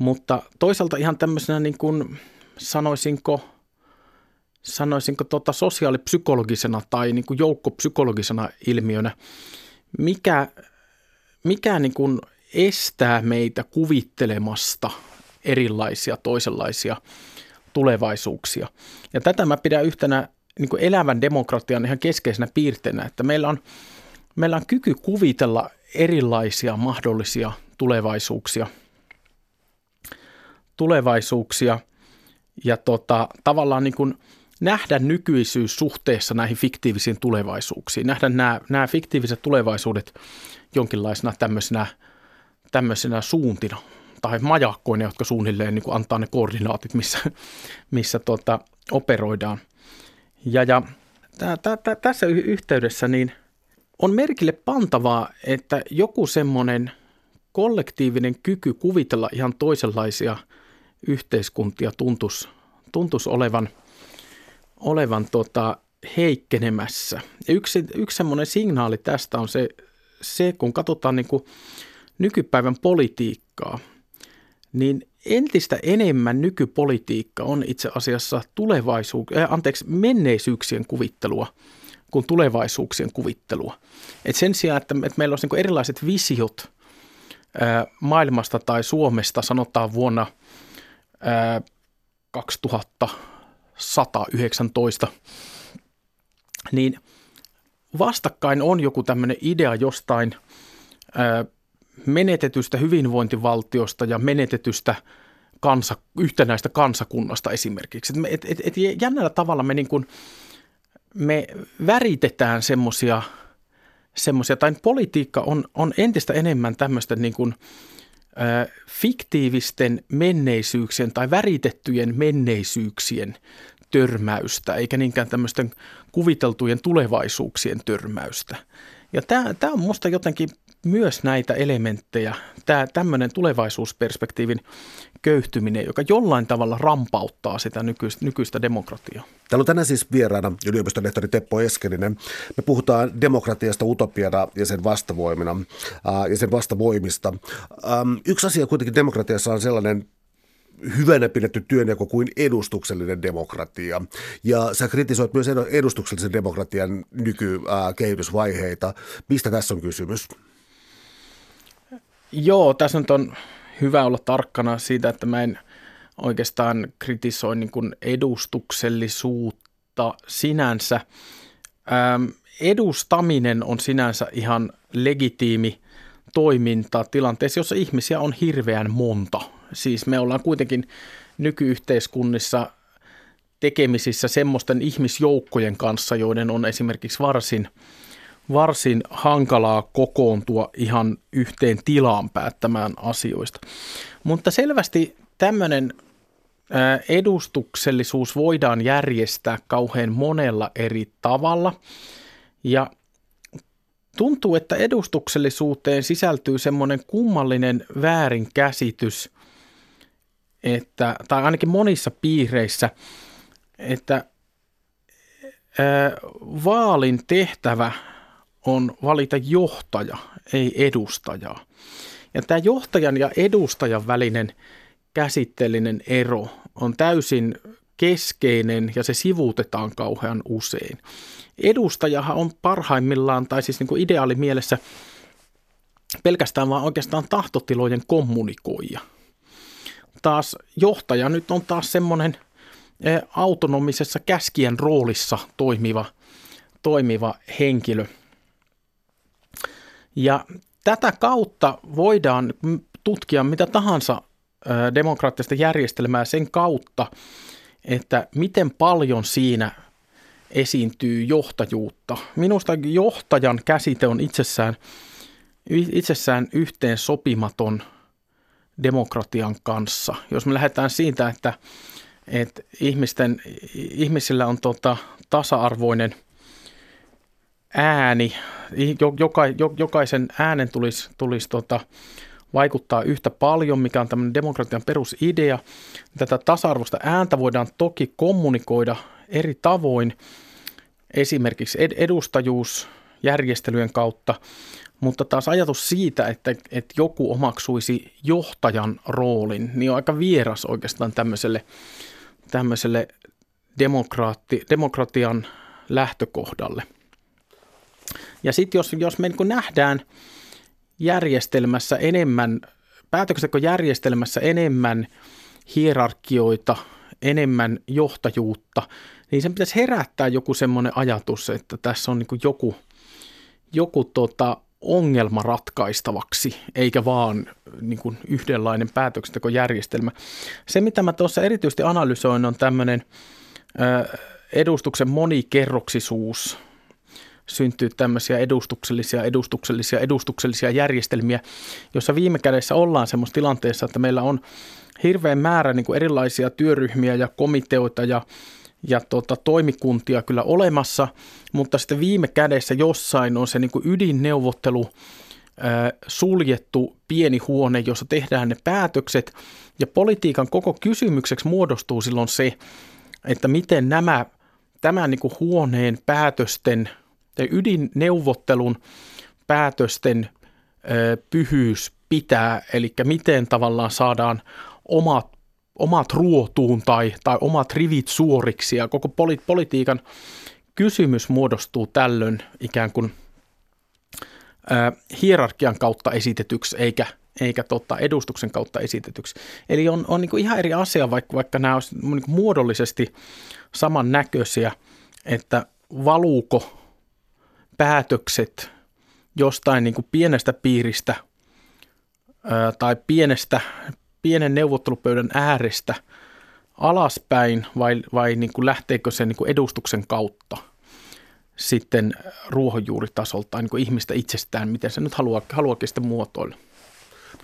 mutta toisaalta ihan tämmöisenä niin kuin sanoisinko, sanoisinko tota sosiaalipsykologisena tai niin kuin joukkopsykologisena ilmiönä, mikä, mikä niin kuin estää meitä kuvittelemasta – erilaisia, toisenlaisia tulevaisuuksia. Ja tätä mä pidän yhtenä niin kuin elävän demokratian ihan keskeisenä piirteenä, että meillä on, meillä on kyky kuvitella erilaisia mahdollisia tulevaisuuksia, tulevaisuuksia ja tota, tavallaan niin kuin nähdä nykyisyys suhteessa näihin fiktiivisiin tulevaisuuksiin, nähdä nämä, nämä fiktiiviset tulevaisuudet jonkinlaisena tämmöisenä, tämmöisenä suuntina tai majakkoina, jotka suunnilleen niin kuin antaa ne koordinaatit, missä, missä tota, operoidaan. Ja, ja tä, tä, tä, tässä yhteydessä niin on merkille pantavaa, että joku semmoinen kollektiivinen kyky kuvitella ihan toisenlaisia yhteiskuntia tuntus, tuntus olevan, olevan tota, heikkenemässä. Ja yksi, yksi semmoinen signaali tästä on se, se kun katsotaan niin kuin nykypäivän politiikkaa, niin entistä enemmän nykypolitiikka on itse asiassa tulevaisuus, äh, anteeksi, menneisyyksien kuvittelua kuin tulevaisuuksien kuvittelua. Et sen sijaan, että, että meillä olisi niin erilaiset visiot äh, maailmasta tai Suomesta, sanotaan vuonna äh, 2119, niin vastakkain on joku tämmöinen idea jostain menetetystä hyvinvointivaltiosta ja menetetystä kansa, yhtenäistä kansakunnasta esimerkiksi. Et, et, et jännällä tavalla me, niin kuin, me väritetään semmoisia, semmoisia, tai politiikka on, on entistä enemmän tämmöistä niin kuin, fiktiivisten menneisyyksien tai väritettyjen menneisyyksien törmäystä, eikä niinkään tämmöisten kuviteltujen tulevaisuuksien törmäystä. Ja tämä, on minusta jotenkin myös näitä elementtejä, tämä tämmöinen tulevaisuusperspektiivin köyhtyminen, joka jollain tavalla rampauttaa sitä nykyistä, nykyistä demokratiaa. Täällä on tänään siis vieraana yliopiston lehtori Teppo Eskelinen. Me puhutaan demokratiasta utopiana ja sen vastavoimina ja sen vastavoimista. Yksi asia kuitenkin demokratiassa on sellainen hyvänä pidetty työnjako kuin edustuksellinen demokratia. Ja sä kritisoit myös edustuksellisen demokratian nykykehitysvaiheita. Mistä tässä on kysymys? Joo, tässä nyt on hyvä olla tarkkana siitä, että mä en oikeastaan kritisoi niin kuin edustuksellisuutta sinänsä. Ähm, edustaminen on sinänsä ihan legitiimi toiminta tilanteessa, jossa ihmisiä on hirveän monta. Siis me ollaan kuitenkin nykyyhteiskunnissa tekemisissä semmoisten ihmisjoukkojen kanssa, joiden on esimerkiksi varsin – varsin hankalaa kokoontua ihan yhteen tilaan päättämään asioista. Mutta selvästi tämmöinen edustuksellisuus voidaan järjestää kauhean monella eri tavalla. Ja tuntuu, että edustuksellisuuteen sisältyy semmoinen kummallinen väärinkäsitys, että, tai ainakin monissa piireissä, että vaalin tehtävä on valita johtaja, ei edustajaa. Ja tämä johtajan ja edustajan välinen käsitteellinen ero on täysin keskeinen ja se sivuutetaan kauhean usein. Edustajahan on parhaimmillaan, tai siis niin kuin ideaalimielessä, pelkästään vaan oikeastaan tahtotilojen kommunikoija. Taas johtaja nyt on taas semmoinen eh, autonomisessa käskien roolissa toimiva, toimiva henkilö – ja tätä kautta voidaan tutkia mitä tahansa demokraattista järjestelmää sen kautta, että miten paljon siinä esiintyy johtajuutta. Minusta johtajan käsite on itsessään, itsessään yhteen sopimaton demokratian kanssa. Jos me lähdetään siitä, että, että ihmisten, ihmisillä on tota, tasa-arvoinen – ääni, joka, jokaisen äänen tulisi, tulisi tota, vaikuttaa yhtä paljon, mikä on tämmöinen demokratian perusidea. Tätä tasa-arvoista ääntä voidaan toki kommunikoida eri tavoin, esimerkiksi edustajuusjärjestelyjen kautta, mutta taas ajatus siitä, että, että joku omaksuisi johtajan roolin, niin on aika vieras oikeastaan tämmöiselle, tämmöiselle demokraatti, demokratian lähtökohdalle – ja sitten jos, jos me niin nähdään järjestelmässä enemmän päätöksentekojärjestelmässä enemmän hierarkioita, enemmän johtajuutta, niin sen pitäisi herättää joku semmoinen ajatus, että tässä on niin joku, joku tota ongelma ratkaistavaksi, eikä vaan niin kuin yhdenlainen päätöksentekojärjestelmä. Se, mitä mä tuossa erityisesti analysoin, on tämmöinen edustuksen monikerroksisuus, syntyy tämmöisiä edustuksellisia, edustuksellisia, edustuksellisia järjestelmiä, jossa viime kädessä ollaan semmoisessa tilanteessa, että meillä on hirveän määrä niin kuin erilaisia työryhmiä ja komiteoita ja, ja tota, toimikuntia kyllä olemassa, mutta sitten viime kädessä jossain on se niin kuin ydinneuvottelu, suljettu pieni huone, jossa tehdään ne päätökset, ja politiikan koko kysymykseksi muodostuu silloin se, että miten nämä tämän niin kuin huoneen päätösten ydinneuvottelun päätösten pyhyys pitää, eli miten tavallaan saadaan omat, omat ruotuun tai, tai omat rivit suoriksi ja koko poli, politiikan kysymys muodostuu tällöin ikään kuin hierarkian kautta esitetyksi eikä, eikä tota, edustuksen kautta esitetyksi. Eli on, on niin ihan eri asia, vaikka, vaikka nämä olisivat niin muodollisesti samannäköisiä, että valuuko päätökset jostain niin kuin pienestä piiristä ää, tai pienestä, pienen neuvottelupöydän äärestä alaspäin vai, vai niin kuin lähteekö se niin kuin edustuksen kautta sitten ruohonjuuritasolta niin kuin ihmistä itsestään, miten se nyt haluaa, haluakin sitten muotoilla.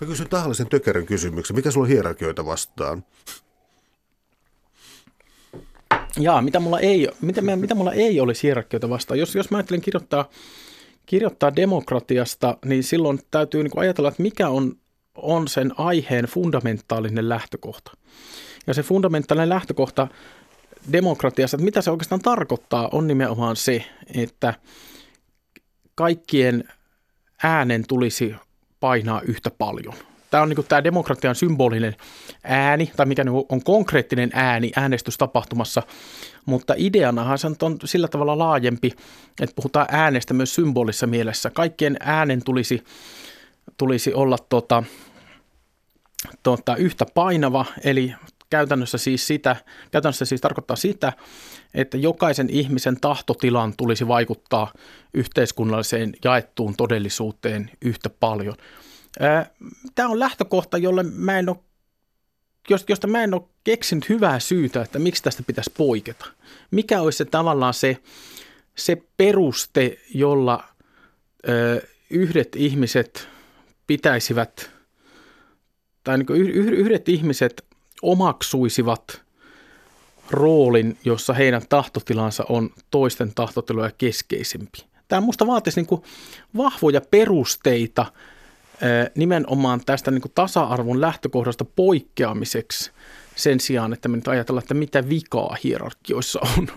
Mä kysyn tahallisen tökerön kysymyksen. Mikä sulla on hierarkioita vastaan? Jaa, mitä mulla ei, mitä, mitä mulla ei olisi hierarkioita vastaan. Jos, jos mä ajattelen kirjoittaa, kirjoittaa demokratiasta, niin silloin täytyy niin ajatella, että mikä on, on sen aiheen fundamentaalinen lähtökohta. Ja se fundamentaalinen lähtökohta demokratiassa, että mitä se oikeastaan tarkoittaa, on nimenomaan se, että kaikkien äänen tulisi painaa yhtä paljon – tämä on niin kuin tämä demokratian symbolinen ääni, tai mikä on konkreettinen ääni äänestystapahtumassa, mutta ideanahan se on sillä tavalla laajempi, että puhutaan äänestä myös symbolissa mielessä. Kaikkien äänen tulisi, tulisi olla tota, tota, yhtä painava, eli käytännössä siis, sitä, käytännössä siis tarkoittaa sitä, että jokaisen ihmisen tahtotilan tulisi vaikuttaa yhteiskunnalliseen jaettuun todellisuuteen yhtä paljon – Tämä on lähtökohta, jolle mä en ole, josta mä en ole keksinyt hyvää syytä, että miksi tästä pitäisi poiketa. Mikä olisi se tavallaan se, se peruste, jolla ö, yhdet ihmiset pitäisivät, tai niin yhdet ihmiset omaksuisivat roolin, jossa heidän tahtotilansa on toisten tahtotiloja keskeisempi. Tämä minusta vaatisi niin vahvoja perusteita – nimenomaan tästä niin tasa-arvon lähtökohdasta poikkeamiseksi sen sijaan, että me nyt ajatellaan, että mitä vikaa hierarkioissa on.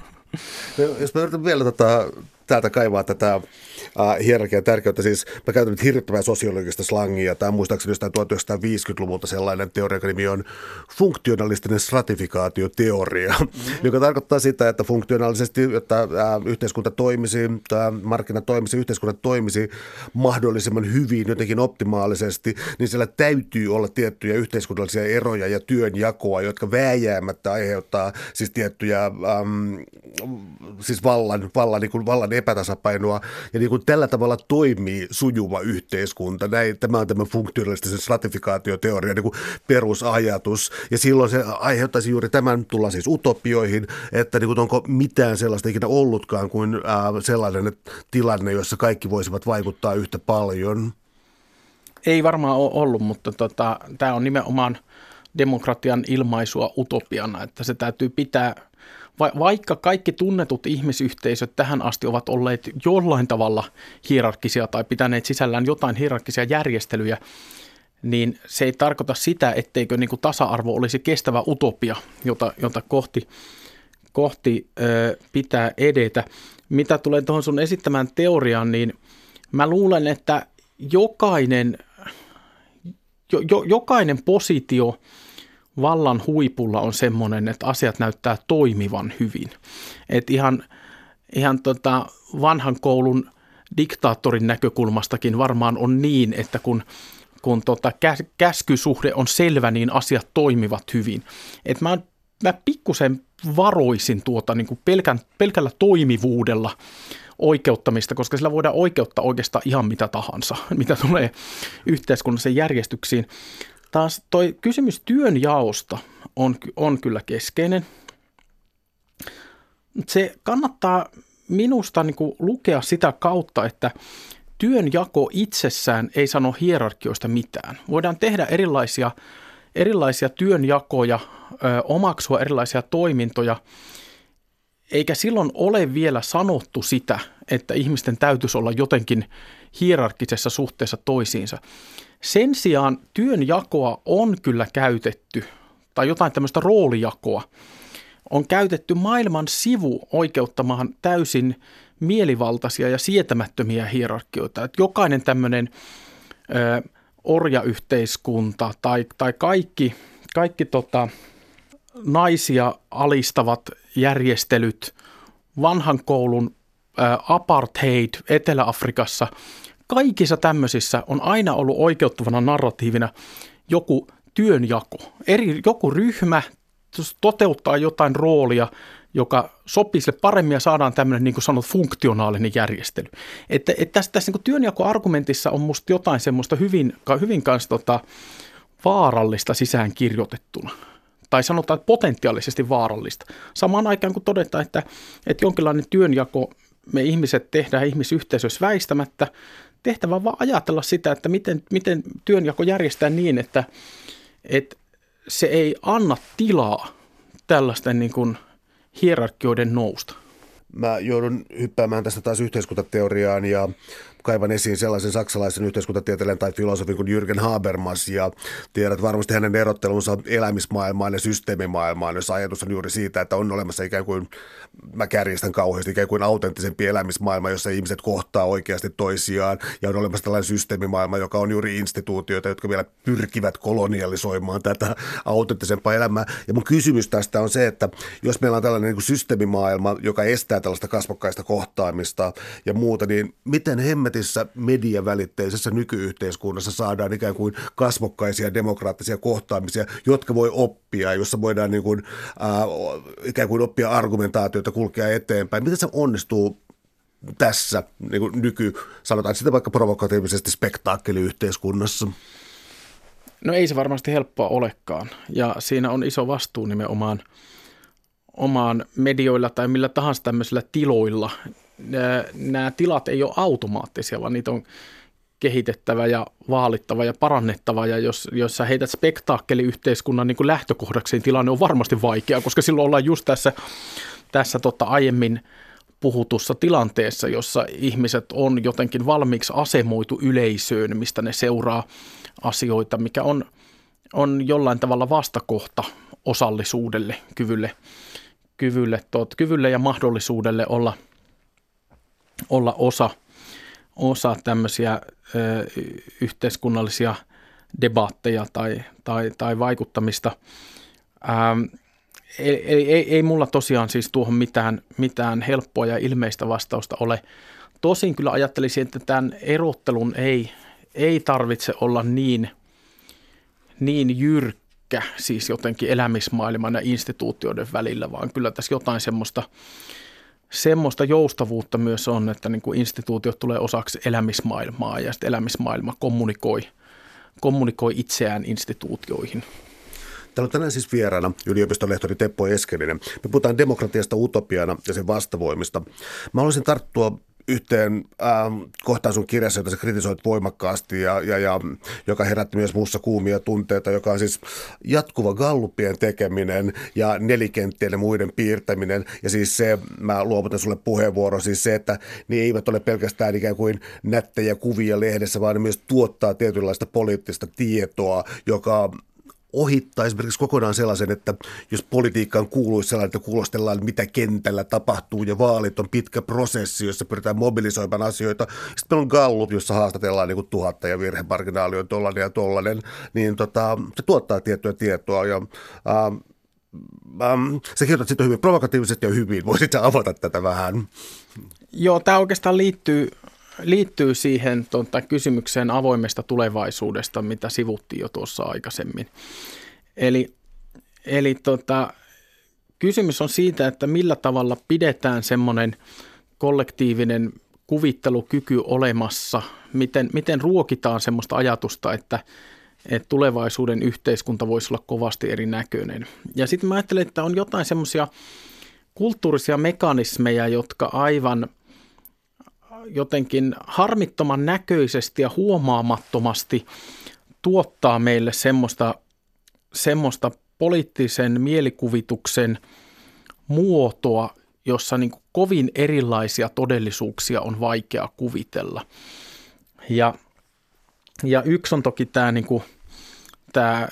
No, jos mä yritän vielä tota, täältä kaivaa tätä äh, hierarkian tärkeyttä. Siis mä käytän nyt hirvittävää sosiologista slangia. Tämä on muistaakseni jostain 1950-luvulta sellainen teoria, joka nimi on funktionalistinen stratifikaatioteoria, mm-hmm. joka tarkoittaa sitä, että funktionaalisesti, että äh, yhteiskunta toimisi, tämä markkina toimisi, yhteiskunta toimisi mahdollisimman hyvin, jotenkin optimaalisesti, niin siellä täytyy olla tiettyjä yhteiskunnallisia eroja ja työnjakoa, jotka vääjäämättä aiheuttaa siis tiettyjä äm, siis vallan, vallan, niin kuin vallan epätasapainoa ja niin kuin tällä tavalla toimii sujuva yhteiskunta. Näin, tämä on tämä funktionalistisen stratifikaatioteoria niin kuin perusajatus ja silloin se aiheuttaisi juuri tämän, tulla siis utopioihin, että niin kuin onko mitään sellaista ikinä ollutkaan kuin ää, sellainen tilanne, jossa kaikki voisivat vaikuttaa yhtä paljon. Ei varmaan ole ollut, mutta tota, tämä on nimenomaan demokratian ilmaisua utopiana, että se täytyy pitää – vaikka kaikki tunnetut ihmisyhteisöt tähän asti ovat olleet jollain tavalla hierarkkisia tai pitäneet sisällään jotain hierarkkisia järjestelyjä, niin se ei tarkoita sitä, etteikö niin kuin tasa-arvo olisi kestävä utopia, jota, jota kohti, kohti ö, pitää edetä. Mitä tulee tuohon sun esittämään teoriaan, niin mä luulen, että jokainen, jo, jo, jokainen positio – vallan huipulla on semmoinen, että asiat näyttää toimivan hyvin. Et ihan ihan tota vanhan koulun diktaattorin näkökulmastakin varmaan on niin, että kun kun tota käskysuhde on selvä, niin asiat toimivat hyvin. Et mä, mä pikkusen varoisin tuota niin kuin pelkän, pelkällä toimivuudella oikeuttamista, koska sillä voidaan oikeuttaa oikeastaan ihan mitä tahansa, mitä tulee yhteiskunnallisen järjestyksiin. Taas toi kysymys työnjaosta on, on kyllä keskeinen. Se kannattaa minusta niin kuin lukea sitä kautta, että työnjako itsessään ei sano hierarkioista mitään. Voidaan tehdä erilaisia, erilaisia työnjakoja, ö, omaksua erilaisia toimintoja, eikä silloin ole vielä sanottu sitä, että ihmisten täytyisi olla jotenkin hierarkisessa suhteessa toisiinsa. Sen sijaan työnjakoa on kyllä käytetty, tai jotain tämmöistä roolijakoa, on käytetty maailman sivu oikeuttamaan täysin mielivaltaisia ja sietämättömiä hierarkioita. Että jokainen tämmöinen ö, orjayhteiskunta tai, tai kaikki, kaikki tota, naisia alistavat järjestelyt, vanhan koulun apartheid Etelä-Afrikassa, kaikissa tämmöisissä on aina ollut oikeuttavana narratiivina joku työnjako. Eri, joku ryhmä toteuttaa jotain roolia, joka sopii sille paremmin ja saadaan tämmöinen niin kuin sanot funktionaalinen järjestely. Että, että tässä, tässä niin työnjakoargumentissa on musta jotain semmoista hyvin, hyvin kanssa tota, vaarallista sisään kirjoitettuna. Tai sanotaan, että potentiaalisesti vaarallista. Samaan aikaan kun todetaan, että, että jonkinlainen työnjako me ihmiset tehdään ihmisyhteisössä väistämättä, tehtävä on vaan ajatella sitä, että miten, miten työnjako järjestää niin, että, että se ei anna tilaa tällaisten niin kuin hierarkioiden nousta. Mä joudun hyppäämään tästä taas yhteiskuntateoriaan ja kaivan esiin sellaisen saksalaisen yhteiskuntatieteilijän tai filosofin kuin Jürgen Habermas ja tiedät varmasti hänen erottelunsa elämismaailmaan ja systeemimaailmaan, jos ajatus on juuri siitä, että on olemassa ikään kuin, mä kärjistän kauheasti, ikään kuin autenttisempi elämismaailma, jossa ihmiset kohtaa oikeasti toisiaan ja on olemassa tällainen systeemimaailma, joka on juuri instituutioita, jotka vielä pyrkivät kolonialisoimaan tätä autenttisempaa elämää. Ja mun kysymys tästä on se, että jos meillä on tällainen niin systeemimaailma, joka estää tällaista kasvokkaista kohtaamista ja muuta, niin miten hemme hemmetissä mediavälitteisessä nykyyhteiskunnassa saadaan ikään kuin kasvokkaisia demokraattisia kohtaamisia, jotka voi oppia, jossa voidaan niin kuin, äh, ikään kuin oppia argumentaatiota, kulkea eteenpäin. Miten se onnistuu tässä niin kuin nyky, sanotaan sitä vaikka provokatiivisesti spektaakkeliyhteiskunnassa? No ei se varmasti helppoa olekaan ja siinä on iso vastuu nimenomaan omaan medioilla tai millä tahansa tämmöisillä tiloilla nämä tilat ei ole automaattisia, vaan niitä on kehitettävä ja vaalittava ja parannettava. Ja jos, jos sä heität spektaakkeliyhteiskunnan niin kuin lähtökohdaksi, niin tilanne on varmasti vaikea, koska silloin ollaan just tässä, tässä tota aiemmin puhutussa tilanteessa, jossa ihmiset on jotenkin valmiiksi asemoitu yleisöön, mistä ne seuraa asioita, mikä on, on jollain tavalla vastakohta osallisuudelle, kyvylle, kyvylle, tot, kyvylle ja mahdollisuudelle olla – olla osa, osa tämmöisiä ö, yhteiskunnallisia debatteja tai, tai, tai vaikuttamista. Ähm, ei, ei, ei mulla tosiaan siis tuohon mitään, mitään helppoa ja ilmeistä vastausta ole. Tosin kyllä ajattelisin, että tämän erottelun ei, ei tarvitse olla niin, niin jyrkkä, siis jotenkin elämismaailman ja instituutioiden välillä, vaan kyllä tässä jotain semmoista – semmoista joustavuutta myös on, että niin kuin instituutiot tulee osaksi elämismaailmaa ja sitten elämismaailma kommunikoi, kommunikoi itseään instituutioihin. Täällä on tänään siis vieraana yliopistonlehtori Teppo Eskelinen. Me puhutaan demokratiasta utopiana ja sen vastavoimista. Mä haluaisin tarttua yhteen ähm, kohtaan sun kirjassa, jota sä kritisoit voimakkaasti ja, ja, ja joka herätti myös muussa kuumia tunteita, joka on siis jatkuva gallupien tekeminen ja nelikenttien ja muiden piirtäminen. Ja siis se, mä luovutan sulle puheenvuoro, siis se, että ne eivät ole pelkästään ikään kuin nättejä kuvia lehdessä, vaan ne myös tuottaa tietynlaista poliittista tietoa, joka ohittaa esimerkiksi kokonaan sellaisen, että jos politiikkaan kuuluisi sellainen, että kuulostellaan, mitä kentällä tapahtuu ja vaalit on pitkä prosessi, jossa pyritään mobilisoimaan asioita. Sitten meillä on Gallup, jossa haastatellaan niin kuin tuhatta ja virhemarginaali on tollainen ja tollainen, niin tota, se tuottaa tiettyä tietoa ja ähm, ähm, sä kirjoitat sitä hyvin provokatiivisesti ja hyvin. Voisit avata tätä vähän? Joo, tämä oikeastaan liittyy, liittyy siihen tuota, kysymykseen avoimesta tulevaisuudesta, mitä sivuttiin jo tuossa aikaisemmin. Eli, eli tota, kysymys on siitä, että millä tavalla pidetään semmoinen kollektiivinen kuvittelukyky olemassa, miten, miten ruokitaan semmoista ajatusta, että, että tulevaisuuden yhteiskunta voisi olla kovasti erinäköinen. Ja sitten mä ajattelen, että on jotain semmoisia kulttuurisia mekanismeja, jotka aivan jotenkin harmittoman näköisesti ja huomaamattomasti tuottaa meille semmoista, semmoista poliittisen mielikuvituksen muotoa, jossa niin kuin kovin erilaisia todellisuuksia on vaikea kuvitella. Ja, ja yksi on toki tämä, niin kuin, tämä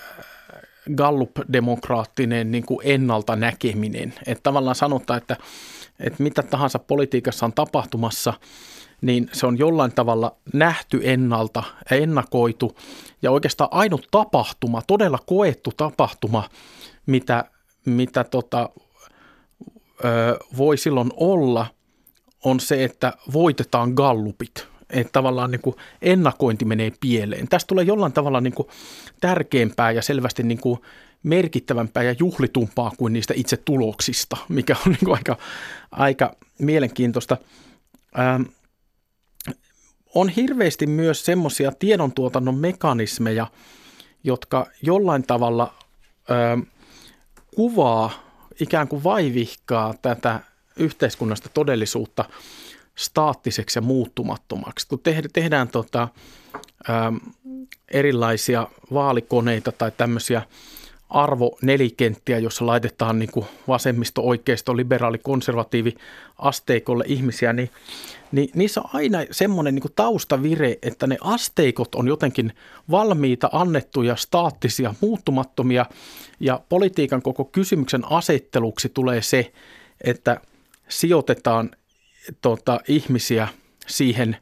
Gallup-demokraattinen niin kuin ennalta näkeminen. Että tavallaan sanotaan, että, että mitä tahansa politiikassa on tapahtumassa, niin se on jollain tavalla nähty ennalta ennakoitu. Ja oikeastaan ainut tapahtuma, todella koettu tapahtuma, mitä, mitä tota, ö, voi silloin olla, on se, että voitetaan gallupit. Että tavallaan niin kuin ennakointi menee pieleen. Tästä tulee jollain tavalla niin kuin tärkeämpää ja selvästi niin kuin merkittävämpää ja juhlitumpaa kuin niistä itse tuloksista, mikä on niin kuin aika, aika mielenkiintoista. Ähm, on hirveästi myös semmoisia tiedontuotannon mekanismeja, jotka jollain tavalla ö, kuvaa, ikään kuin vaivihkaa tätä yhteiskunnasta todellisuutta staattiseksi ja muuttumattomaksi. Kun tehdään tota, ö, erilaisia vaalikoneita tai tämmöisiä arvonelikenttiä, jossa laitetaan niin kuin vasemmisto, oikeisto, liberaali, konservatiivi asteikolle ihmisiä, niin, niin niissä on aina semmoinen niin kuin taustavire, että ne asteikot on jotenkin valmiita, annettuja, staattisia, muuttumattomia. Ja politiikan koko kysymyksen asetteluksi tulee se, että sijoitetaan tota, ihmisiä siihen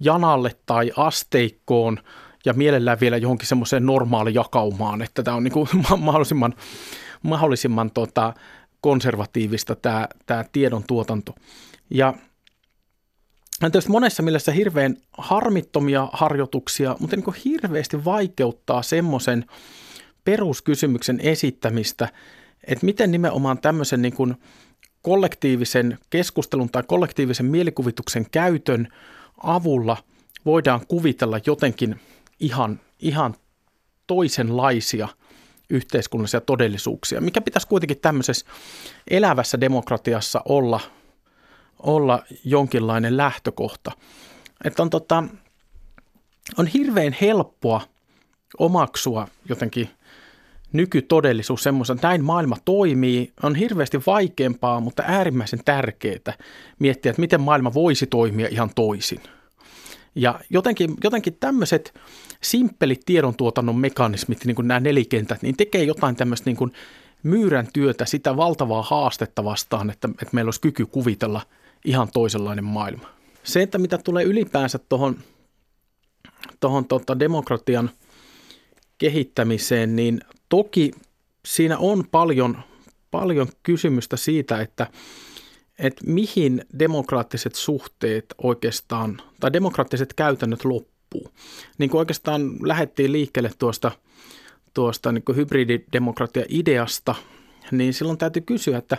janalle tai asteikkoon – ja mielellään vielä johonkin semmoiseen normaali jakaumaan, että tämä on niin kuin mahdollisimman, mahdollisimman tota, konservatiivista tämä, tämä tiedon tuotanto. Ja tietysti monessa mielessä hirveän harmittomia harjoituksia, mutta niin kuin hirveästi vaikeuttaa semmoisen peruskysymyksen esittämistä, että miten nimenomaan tämmöisen niin kuin kollektiivisen keskustelun tai kollektiivisen mielikuvituksen käytön avulla voidaan kuvitella jotenkin ihan, ihan toisenlaisia yhteiskunnallisia todellisuuksia, mikä pitäisi kuitenkin tämmöisessä elävässä demokratiassa olla, olla jonkinlainen lähtökohta. Että on, tota, on hirveän helppoa omaksua jotenkin nykytodellisuus semmoisen, että näin maailma toimii, on hirveästi vaikeampaa, mutta äärimmäisen tärkeää miettiä, että miten maailma voisi toimia ihan toisin. Ja jotenkin, jotenkin tämmöiset simppelit tiedontuotannon mekanismit, niin kuin nämä nelikentät, niin tekee jotain tämmöistä niin kuin myyrän työtä, sitä valtavaa haastetta vastaan, että, että meillä olisi kyky kuvitella ihan toisenlainen maailma. Se, että mitä tulee ylipäänsä tuohon tohon, tota, demokratian kehittämiseen, niin toki siinä on paljon, paljon kysymystä siitä, että, että mihin demokraattiset suhteet oikeastaan, tai demokraattiset käytännöt loppuvat loppuu. Niin kuin oikeastaan lähdettiin liikkeelle tuosta, tuosta niin hybrididemokratia-ideasta, niin silloin täytyy kysyä, että,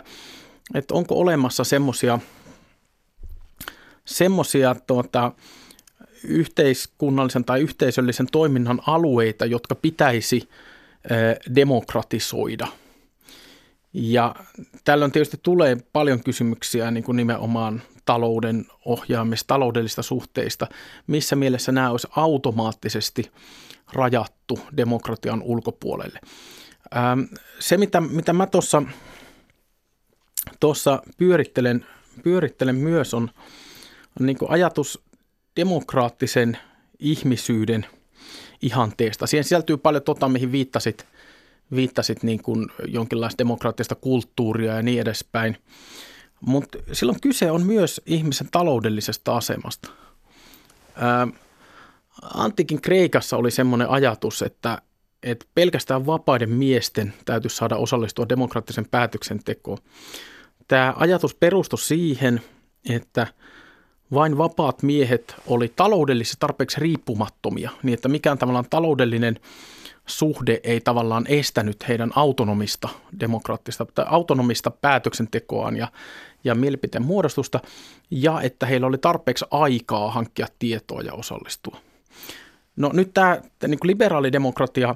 että onko olemassa semmoisia semmoisia tuota, yhteiskunnallisen tai yhteisöllisen toiminnan alueita, jotka pitäisi demokratisoida. Ja tällöin tietysti tulee paljon kysymyksiä niin kuin nimenomaan talouden ohjaamista, taloudellista suhteista, missä mielessä nämä olisi automaattisesti rajattu demokratian ulkopuolelle. Ähm, se, mitä, mitä mä tuossa tuossa pyörittelen, pyörittelen myös, on, on niin ajatus demokraattisen ihmisyyden ihanteesta. Siihen sisältyy paljon tota, mihin viittasit, viittasit niin kuin jonkinlaista demokraattista kulttuuria ja niin edespäin. Mutta silloin kyse on myös ihmisen taloudellisesta asemasta. Ää, Antiikin Kreikassa oli semmoinen ajatus, että, että pelkästään vapaiden miesten täytyisi saada osallistua demokraattisen päätöksentekoon. Tämä ajatus perustui siihen, että vain vapaat miehet oli taloudellisesti tarpeeksi riippumattomia, niin että mikään tavallaan taloudellinen suhde ei tavallaan estänyt heidän autonomista demokraattista tai autonomista päätöksentekoaan ja, ja mielipiteen muodostusta, ja että heillä oli tarpeeksi aikaa hankkia tietoa ja osallistua. No nyt tämä, niin liberaalidemokratia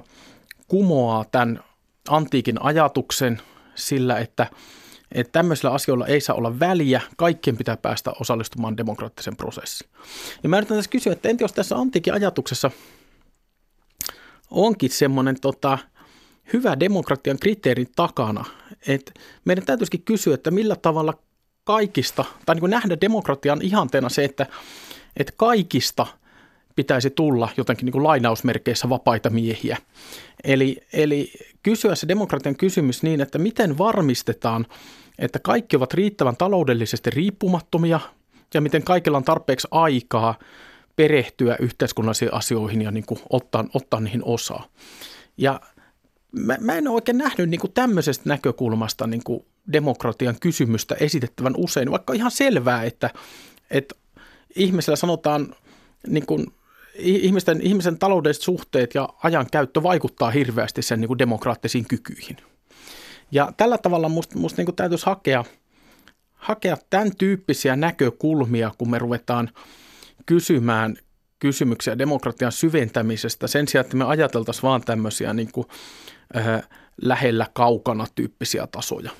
kumoaa tämän antiikin ajatuksen sillä, että, että tämmöisillä asioilla ei saa olla väliä, kaikkien pitää päästä osallistumaan demokraattisen prosessiin. Ja mä yritän tässä kysyä, että entä jos tässä antiikin ajatuksessa onkin semmoinen tota, hyvä demokratian kriteerin takana, että meidän täytyisikin kysyä, että millä tavalla kaikista, tai niin kuin nähdä demokratian ihanteena se, että, että kaikista – pitäisi tulla jotenkin niin kuin lainausmerkeissä vapaita miehiä. Eli, eli kysyä se demokratian kysymys niin, että miten varmistetaan, että kaikki ovat riittävän taloudellisesti riippumattomia ja miten kaikilla on tarpeeksi aikaa perehtyä yhteiskunnallisiin asioihin ja niin kuin ottaa, ottaa niihin osaa. Ja mä, mä en ole oikein nähnyt niin kuin tämmöisestä näkökulmasta niin kuin demokratian kysymystä esitettävän usein, vaikka ihan selvää, että, että ihmisellä sanotaan niin kuin ihmisten, ihmisen taloudelliset suhteet ja ajan käyttö vaikuttaa hirveästi sen niin kuin demokraattisiin kykyihin. Ja tällä tavalla musta, musta niin täytyisi hakea, hakea tämän tyyppisiä näkökulmia, kun me ruvetaan kysymään kysymyksiä demokratian syventämisestä sen sijaan, että me ajateltaisiin vaan tämmöisiä niin kuin, äh, lähellä kaukana tyyppisiä tasoja.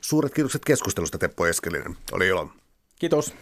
Suuret kiitokset keskustelusta Teppo Eskelinen. Oli ilo. Kiitos.